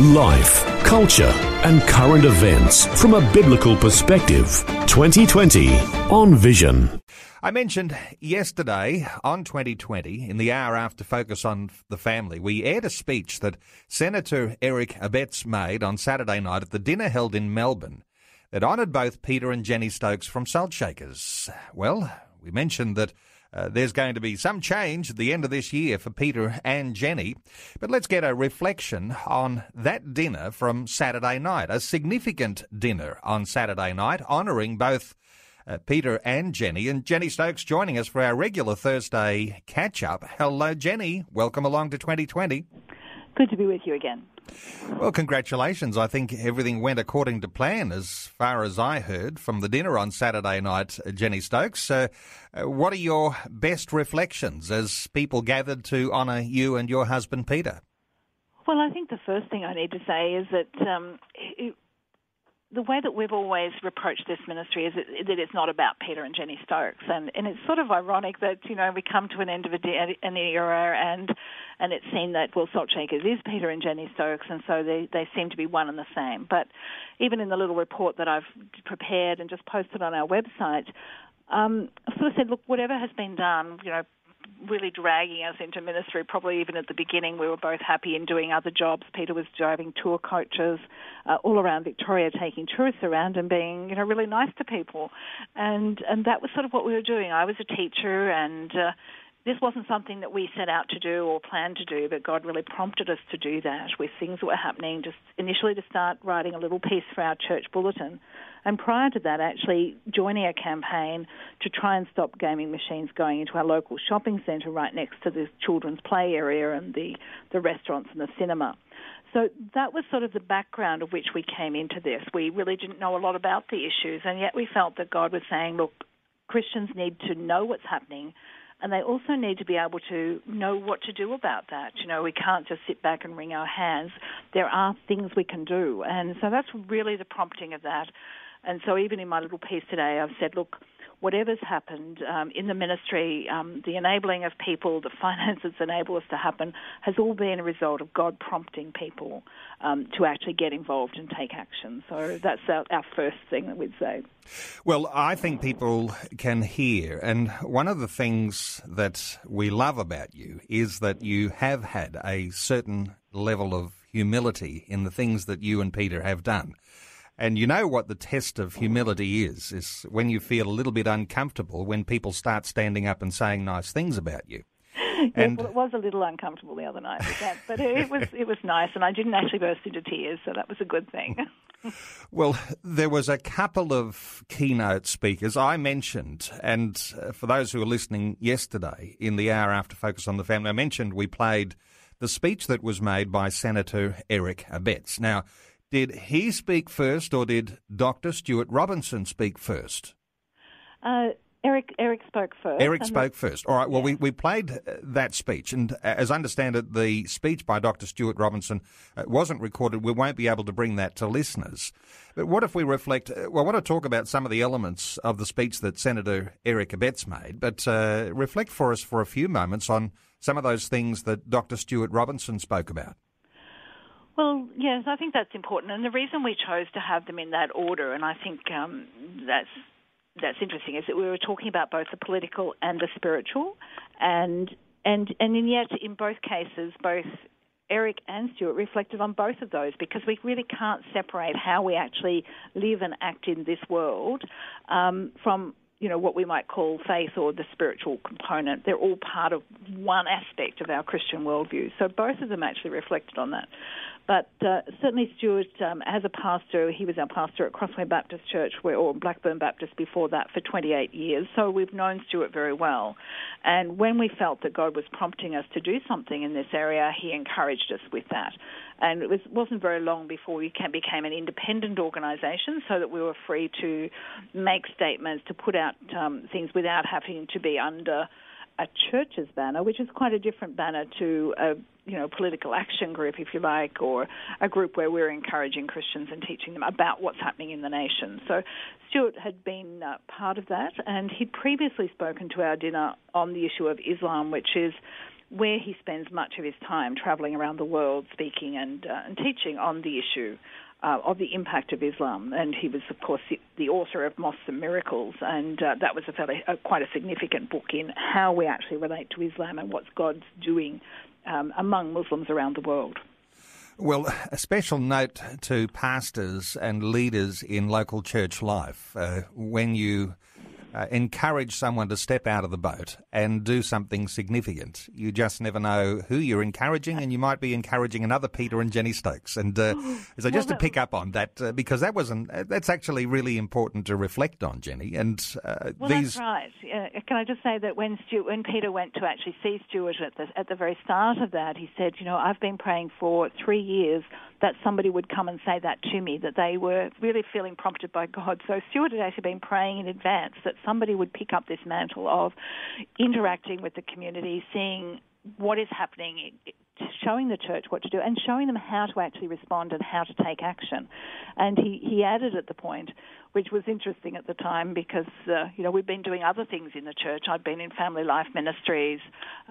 Life, culture, and current events from a biblical perspective. 2020 on Vision. I mentioned yesterday on 2020, in the hour after Focus on the Family, we aired a speech that Senator Eric Abetz made on Saturday night at the dinner held in Melbourne that honoured both Peter and Jenny Stokes from Salt Shakers. Well, we mentioned that uh, there's going to be some change at the end of this year for Peter and Jenny. But let's get a reflection on that dinner from Saturday night, a significant dinner on Saturday night, honouring both uh, Peter and Jenny. And Jenny Stokes joining us for our regular Thursday catch up. Hello, Jenny. Welcome along to 2020. Good to be with you again. Well, congratulations. I think everything went according to plan as far as I heard from the dinner on Saturday night, uh, Jenny Stokes. Uh, what are your best reflections as people gathered to honour you and your husband, Peter? Well, I think the first thing I need to say is that um, it, the way that we've always approached this ministry is that, that, it's not about Peter and Jenny Stokes, and and it's sort of ironic that you know we come to an end of a, an era, and and it seemed that well, Salt Shakers is Peter and Jenny Stokes, and so they they seem to be one and the same. But even in the little report that I've prepared and just posted on our website, um, I sort of said, look, whatever has been done, you know, really dragging us into ministry. Probably even at the beginning, we were both happy in doing other jobs. Peter was driving tour coaches uh, all around Victoria, taking tourists around and being, you know, really nice to people. And and that was sort of what we were doing. I was a teacher, and uh, this wasn't something that we set out to do or planned to do, but God really prompted us to do that with things that were happening. Just initially to start writing a little piece for our church bulletin and prior to that, actually joining a campaign to try and stop gaming machines going into our local shopping centre right next to the children's play area and the, the restaurants and the cinema. So that was sort of the background of which we came into this. We really didn't know a lot about the issues, and yet we felt that God was saying, look, Christians need to know what's happening and they also need to be able to know what to do about that. You know, we can't just sit back and wring our hands. There are things we can do, and so that's really the prompting of that. And so even in my little piece today, I've said, look, whatever's happened um, in the ministry, um, the enabling of people, the finances enable us to happen, has all been a result of God prompting people um, to actually get involved and take action. So that's our, our first thing that we'd say. Well, I think people can hear, and one of the things that we love about you is that you have had a certain level of humility in the things that you and Peter have done. And you know what the test of humility is, is when you feel a little bit uncomfortable when people start standing up and saying nice things about you. And well, it was a little uncomfortable the other night with that, but it was it was nice, and I didn't actually burst into tears, so that was a good thing. well, there was a couple of keynote speakers I mentioned, and uh, for those who were listening yesterday in the hour after Focus on the Family, I mentioned we played the speech that was made by Senator Eric Abetz. Now, did he speak first, or did Dr. Stuart Robinson speak first? Uh, Eric Eric spoke first. Eric spoke first. All right. Well, yeah. we, we played uh, that speech, and uh, as I understand it, the speech by Dr. Stuart Robinson uh, wasn't recorded. We won't be able to bring that to listeners. But what if we reflect? Well, I want to talk about some of the elements of the speech that Senator Eric Abetz made, but uh, reflect for us for a few moments on some of those things that Dr. Stuart Robinson spoke about. Well, yes, I think that's important, and the reason we chose to have them in that order, and I think um, that's that's interesting, is that we were talking about both the political and the spiritual, and and and in yet in both cases, both Eric and Stuart reflected on both of those because we really can't separate how we actually live and act in this world um, from you know what we might call faith or the spiritual component. They're all part of one aspect of our Christian worldview. So both of them actually reflected on that. But uh, certainly, Stuart, um, as a pastor, he was our pastor at Crossway Baptist Church, where, or Blackburn Baptist before that, for 28 years. So we've known Stuart very well. And when we felt that God was prompting us to do something in this area, he encouraged us with that. And it was, wasn't very long before we became an independent organisation so that we were free to make statements, to put out um, things without having to be under a church's banner, which is quite a different banner to a you know political action group, if you like, or a group where we're encouraging Christians and teaching them about what's happening in the nation. So Stuart had been uh, part of that, and he'd previously spoken to our dinner on the issue of Islam, which is where he spends much of his time traveling around the world speaking and, uh, and teaching on the issue uh, of the impact of Islam. And he was, of course, the, the author of Mosques and Miracles, and uh, that was a fairly, uh, quite a significant book in how we actually relate to Islam and what God's doing um, among Muslims around the world. Well, a special note to pastors and leaders in local church life. Uh, when you uh, encourage someone to step out of the boat and do something significant. You just never know who you're encouraging, and you might be encouraging another Peter and Jenny Stokes. And uh, so, just to pick up on that, uh, because that wasn't uh, that's actually really important to reflect on, Jenny. And uh, well, these... that's right. Can I just say that when Stuart, when Peter went to actually see Stuart at the at the very start of that, he said, you know, I've been praying for three years that somebody would come and say that to me, that they were really feeling prompted by God. So Stuart had actually been praying in advance that somebody would pick up this mantle of interacting with the community, seeing what is happening, showing the church what to do, and showing them how to actually respond and how to take action. And he, he added at the point, which was interesting at the time because, uh, you know, we've been doing other things in the church. I'd been in family life ministries.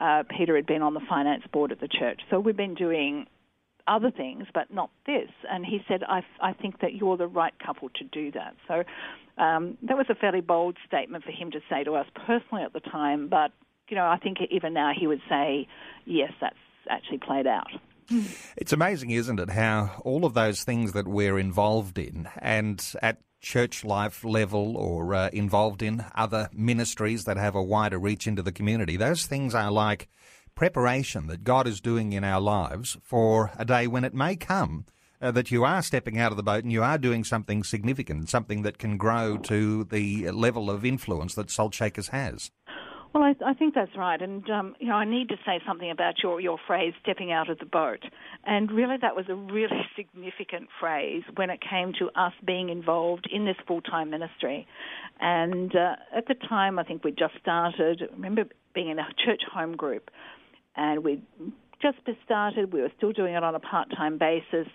Uh, Peter had been on the finance board at the church. So we've been doing other things, but not this. And he said, I, I think that you're the right couple to do that. So um, that was a fairly bold statement for him to say to us personally at the time, but, you know, I think even now he would say, yes, that's actually played out. It's amazing, isn't it, how all of those things that we're involved in and at church life level or uh, involved in other ministries that have a wider reach into the community, those things are like preparation that God is doing in our lives for a day when it may come uh, that you are stepping out of the boat and you are doing something significant, something that can grow to the level of influence that Salt Shakers has. Well, I, I think that's right, and um, you know, I need to say something about your your phrase "stepping out of the boat," and really, that was a really significant phrase when it came to us being involved in this full time ministry. And uh, at the time, I think we just started. I remember being in a church home group, and we just started. We were still doing it on a part-time basis.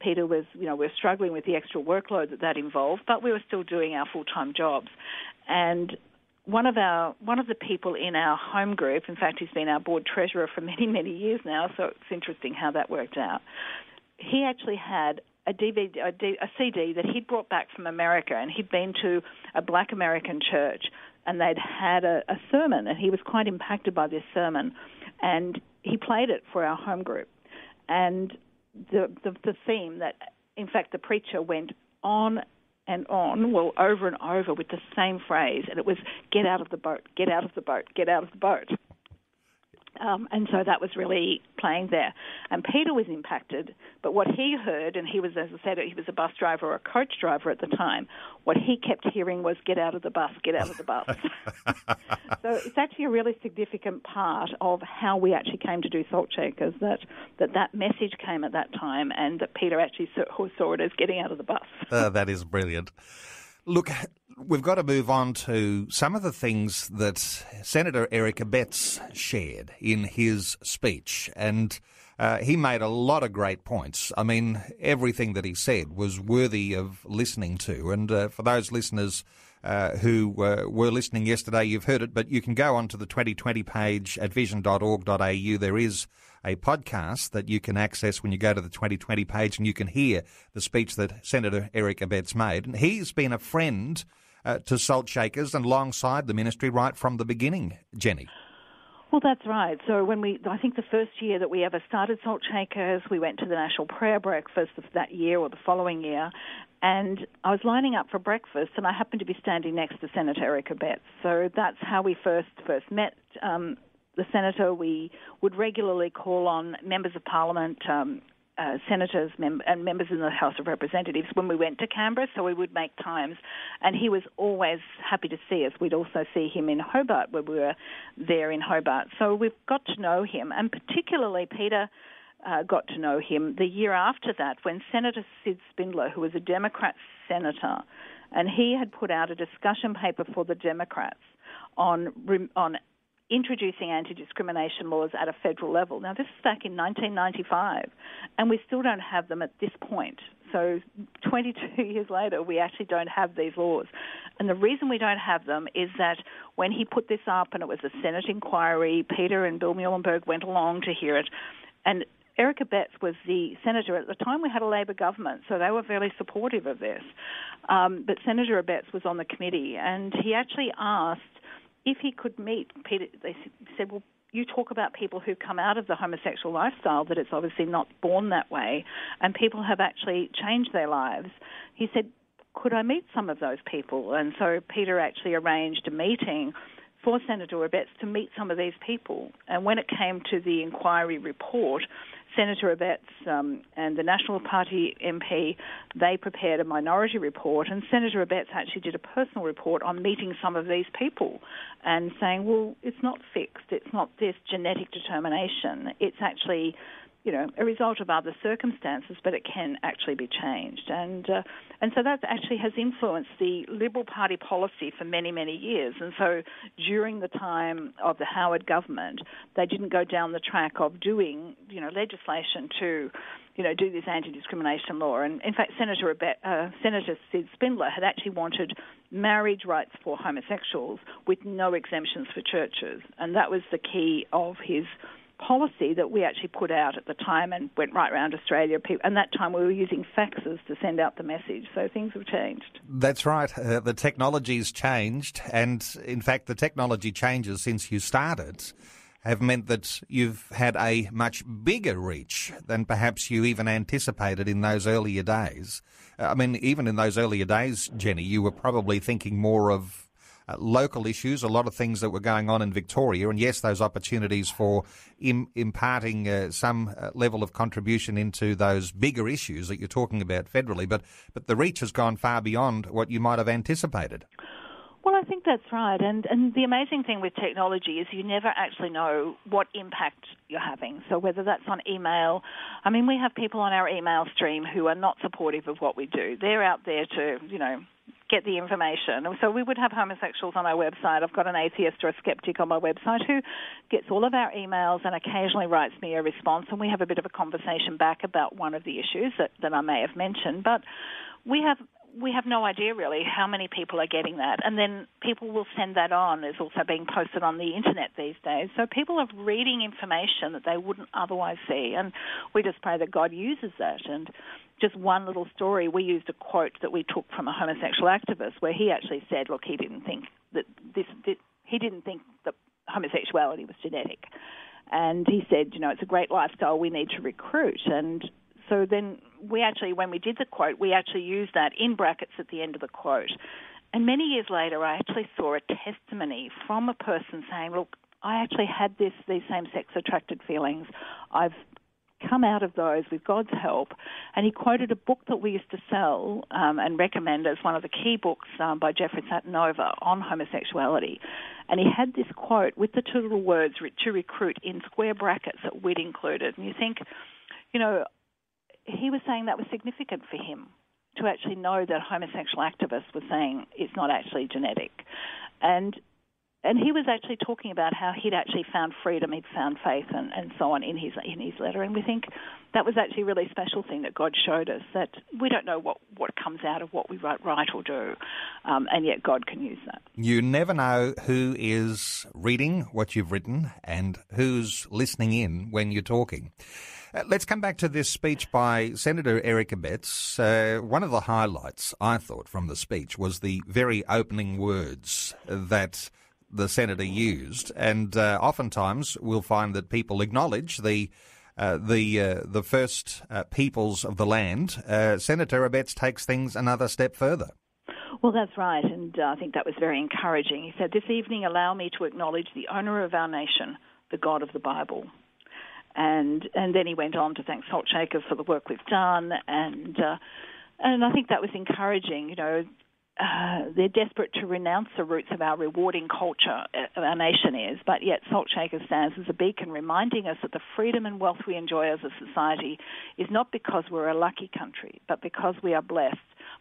Peter was, you know, we were struggling with the extra workload that that involved, but we were still doing our full-time jobs. And one of our one of the people in our home group, in fact, he's been our board treasurer for many many years now, so it's interesting how that worked out. He actually had a DVD, a, D, a CD that he'd brought back from America, and he'd been to a Black American church, and they'd had a, a sermon, and he was quite impacted by this sermon and he played it for our home group. And the, the, the theme that, in fact, the preacher went on and on, well, over and over with the same phrase, and it was "Get out of the boat, get out of the boat, get out of the boat." Um, and so that was really playing there. And Peter was impacted, but what he heard, and he was, as I said, he was a bus driver or a coach driver at the time, what he kept hearing was, get out of the bus, get out of the bus. so it's actually a really significant part of how we actually came to do Salt Shakers, that that, that message came at that time, and that Peter actually saw, saw it as getting out of the bus. uh, that is brilliant. Look, we've got to move on to some of the things that Senator Eric Abetz shared in his speech. And uh, he made a lot of great points. I mean, everything that he said was worthy of listening to. And uh, for those listeners uh, who uh, were listening yesterday, you've heard it, but you can go onto the 2020 page at vision.org.au. There is a podcast that you can access when you go to the 2020 page and you can hear the speech that Senator Eric Abetz made. And he's been a friend uh, to Salt Shakers and alongside the ministry right from the beginning, Jenny. Well, that's right. So when we, I think the first year that we ever started Salt Shakers, we went to the National Prayer Breakfast of that year or the following year, and I was lining up for breakfast, and I happened to be standing next to Senator Eric Abetz. So that's how we first first met. Um, the senator, we would regularly call on members of parliament, um, uh, senators mem- and members in the House of Representatives when we went to Canberra, so we would make times. And he was always happy to see us. We'd also see him in Hobart when we were there in Hobart. So we've got to know him, and particularly Peter. Uh, got to know him the year after that when Senator Sid Spindler, who was a Democrat senator, and he had put out a discussion paper for the Democrats on on introducing anti-discrimination laws at a federal level. Now, this is back in 1995, and we still don't have them at this point. So, 22 years later, we actually don't have these laws. And the reason we don't have them is that when he put this up, and it was a Senate inquiry, Peter and Bill Muehlenberg went along to hear it, and Eric Abetz was the senator at the time. We had a Labor government, so they were very supportive of this. Um, but Senator Abetz was on the committee, and he actually asked if he could meet Peter, they said, well, you talk about people who come out of the homosexual lifestyle, that it's obviously not born that way, and people have actually changed their lives. He said, could I meet some of those people? And so Peter actually arranged a meeting for Senator Abetz to meet some of these people. And when it came to the inquiry report, Senator Abetz um, and the National Party MP, they prepared a minority report, and Senator Abetz actually did a personal report on meeting some of these people and saying, well, it's not fixed, it's not this genetic determination, it's actually you know, a result of other circumstances, but it can actually be changed. And uh, and so that actually has influenced the Liberal Party policy for many, many years. And so during the time of the Howard government, they didn't go down the track of doing, you know, legislation to, you know, do this anti-discrimination law. And in fact, Senator uh, Senator Sid Spindler had actually wanted marriage rights for homosexuals with no exemptions for churches, and that was the key of his policy that we actually put out at the time and went right around Australia. And that time we were using faxes to send out the message, so things have changed. That's right. Uh, the technology's changed, and in fact, the technology changes since you started have meant that you've had a much bigger reach than perhaps you even anticipated in those earlier days. I mean, even in those earlier days, Jenny, you were probably thinking more of uh, local issues, a lot of things that were going on in Victoria, and yes, those opportunities for Im- imparting uh, some uh, level of contribution into those bigger issues that you're talking about federally. But but the reach has gone far beyond what you might have anticipated. Well, I think that's right. And and the amazing thing with technology is you never actually know what impact you're having. So whether that's on email, I mean, we have people on our email stream who are not supportive of what we do. They're out there to, you know, get the information. So we would have homosexuals on our website. I've got an atheist or a skeptic on my website who gets all of our emails and occasionally writes me a response, and we have a bit of a conversation back about one of the issues that, that I may have mentioned. But we have we have no idea really how many people are getting that. And then people will send that on. It's also being posted on the internet these days. So people are reading information that they wouldn't otherwise see. And we just pray that God uses that. And just one little story, we used a quote that we took from a homosexual activist where he actually said, look, he didn't think that this, this he didn't think that homosexuality was genetic. And he said, you know, it's a great lifestyle we need to recruit. And so then we actually, when we did the quote, we actually used that in brackets at the end of the quote. And many years later, I actually saw a testimony from a person saying, look, I actually had this these same sex attracted feelings. I've come out of those with God's help. And he quoted a book that we used to sell um, and recommend as one of the key books um, by Jeffrey Satinover on homosexuality. And he had this quote with the two little words to recruit in square brackets that we'd included. And you think, you know, he was saying that was significant for him to actually know that homosexual activists were saying it's not actually genetic. And and he was actually talking about how he'd actually found freedom, he'd found faith, and, and so on in his in his letter. And we think that was actually a really special thing that God showed us that we don't know what, what comes out of what we write, write or do, um, and yet God can use that. You never know who is reading what you've written and who's listening in when you're talking. Uh, let's come back to this speech by Senator Erica Abetz. Uh, one of the highlights, I thought, from the speech was the very opening words that the senator used, and uh, oftentimes we'll find that people acknowledge the. Uh, the uh, the first uh, peoples of the land, uh, Senator Abetz takes things another step further. Well, that's right, and uh, I think that was very encouraging. He said, "This evening, allow me to acknowledge the owner of our nation, the God of the Bible." and and then he went on to thank Salt Shakers for the work we've done, and and I think that was encouraging. You know, uh, they're desperate to renounce the roots of our rewarding culture, uh, our nation is, but yet Salt Shaker stands as a beacon reminding us that the freedom and wealth we enjoy as a society is not because we're a lucky country, but because we are blessed,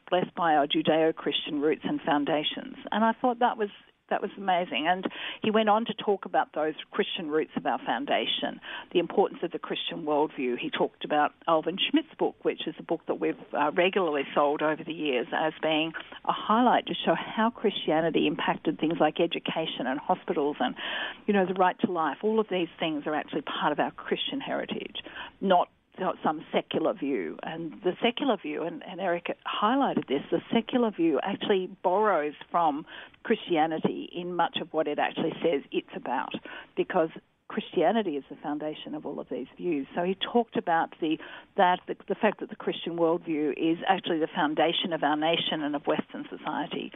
blessed by our Judeo Christian roots and foundations. And I thought that was that was amazing. And he went on to talk about those Christian roots of our foundation, the importance of the Christian worldview. He talked about Alvin Schmidt's book, which is a book that we've uh, regularly sold over the years as being a highlight to show how Christianity impacted things like education and hospitals and, you know, the right to life. All of these things are actually part of our Christian heritage, not some secular view. And the secular view, and, and Eric highlighted this, the secular view actually borrows from Christianity in much of what it actually says it's about, because Christianity is the foundation of all of these views. So he talked about the that the, the fact that the Christian worldview is actually the foundation of our nation and of Western society,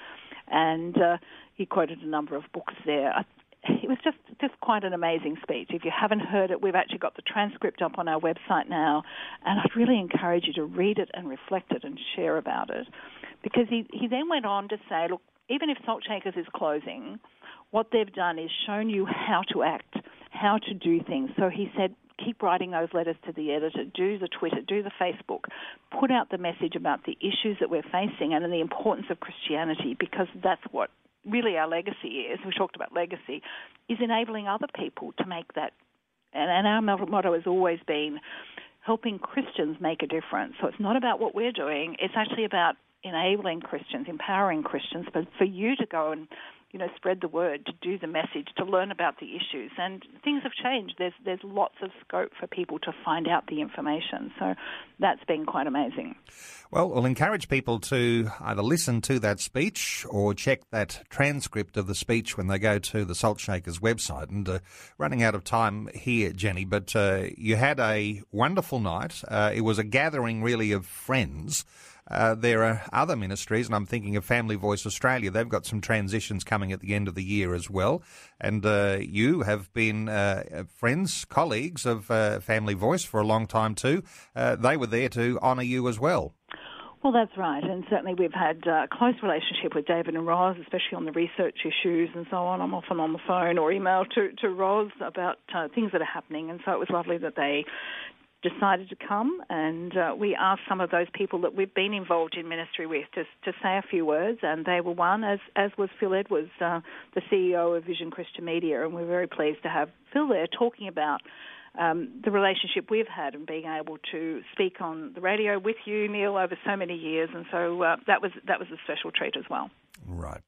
and uh, he quoted a number of books there. I, it was just just quite an amazing speech. If you haven't heard it, we've actually got the transcript up on our website now, and I'd really encourage you to read it and reflect it and share about it, because he he then went on to say, look, even if Salt Shakers is closing, what they've done is shown you how to act, how to do things. So he said, keep writing those letters to the editor, do the Twitter, do the Facebook, put out the message about the issues that we're facing and the importance of Christianity because that's what really our legacy is, we talked about legacy, is enabling other people to make that. And, and our motto has always been helping Christians make a difference. So it's not about what we're doing, it's actually about enabling Christians, empowering Christians, but for you to go and you know, spread the word, to do the message, to learn about the issues. And things have changed. There's there's lots of scope for people to find out the information. So that's been quite amazing. Well, we'll encourage people to either listen to that speech or check that transcript of the speech when they go to the Salt Shakers website. And uh, running out of time here, Jenny, but uh, you had a wonderful night. Uh, it was a gathering, really, of friends. Uh, there are other ministries, and I'm thinking of Family Voice Australia. They've got some transitions coming at the end of the year as well. And uh, you have been uh, friends, colleagues of uh, Family Voice for a long time too. Uh, they were there to honour you as well. Well, that's right, and certainly we've had a close relationship with David and Roz, especially on the research issues and so on. I'm often on the phone or email to to Roz about uh, things that are happening, and so it was lovely that they decided to come, and uh, we asked some of those people that we've been involved in ministry with to, to say a few words, and they were one, as as was Phil Edwards, uh, the CEO of Vision Christian Media, and we're very pleased to have Phil there talking about. Um, the relationship we've had and being able to speak on the radio with you, Neil, over so many years, and so uh, that was that was a special treat as well. Right.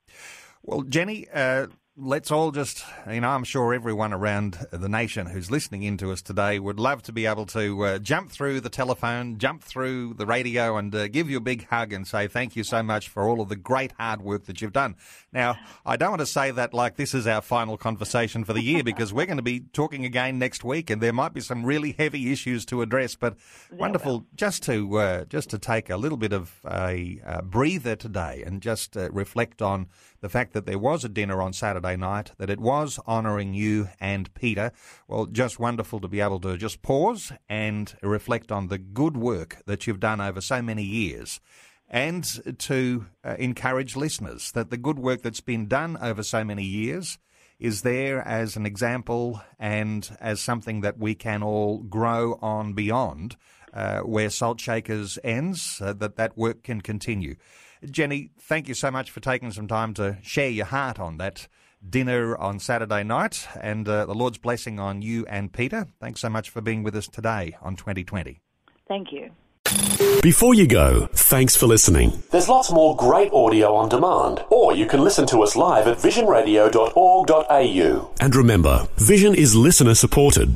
Well, Jenny, uh, let's all just, you know, I'm sure everyone around the nation who's listening into us today would love to be able to uh, jump through the telephone, jump through the radio, and uh, give you a big hug and say thank you so much for all of the great hard work that you've done. Now, I don't want to say that like this is our final conversation for the year because we're going to be talking again next week, and there might be some really heavy issues to address. But wonderful just to uh, just to take a little bit of a breather today and just uh, reflect on the fact that there was a dinner on Saturday night, that it was honouring you and Peter. Well, just wonderful to be able to just pause and reflect on the good work that you've done over so many years and to uh, encourage listeners that the good work that's been done over so many years is there as an example and as something that we can all grow on beyond uh, where Salt Shakers ends, uh, that that work can continue. Jenny, thank you so much for taking some time to share your heart on that dinner on Saturday night and uh, the Lord's blessing on you and Peter. Thanks so much for being with us today on 2020. Thank you. Before you go, thanks for listening. There's lots more great audio on demand, or you can listen to us live at visionradio.org.au. And remember, Vision is listener supported.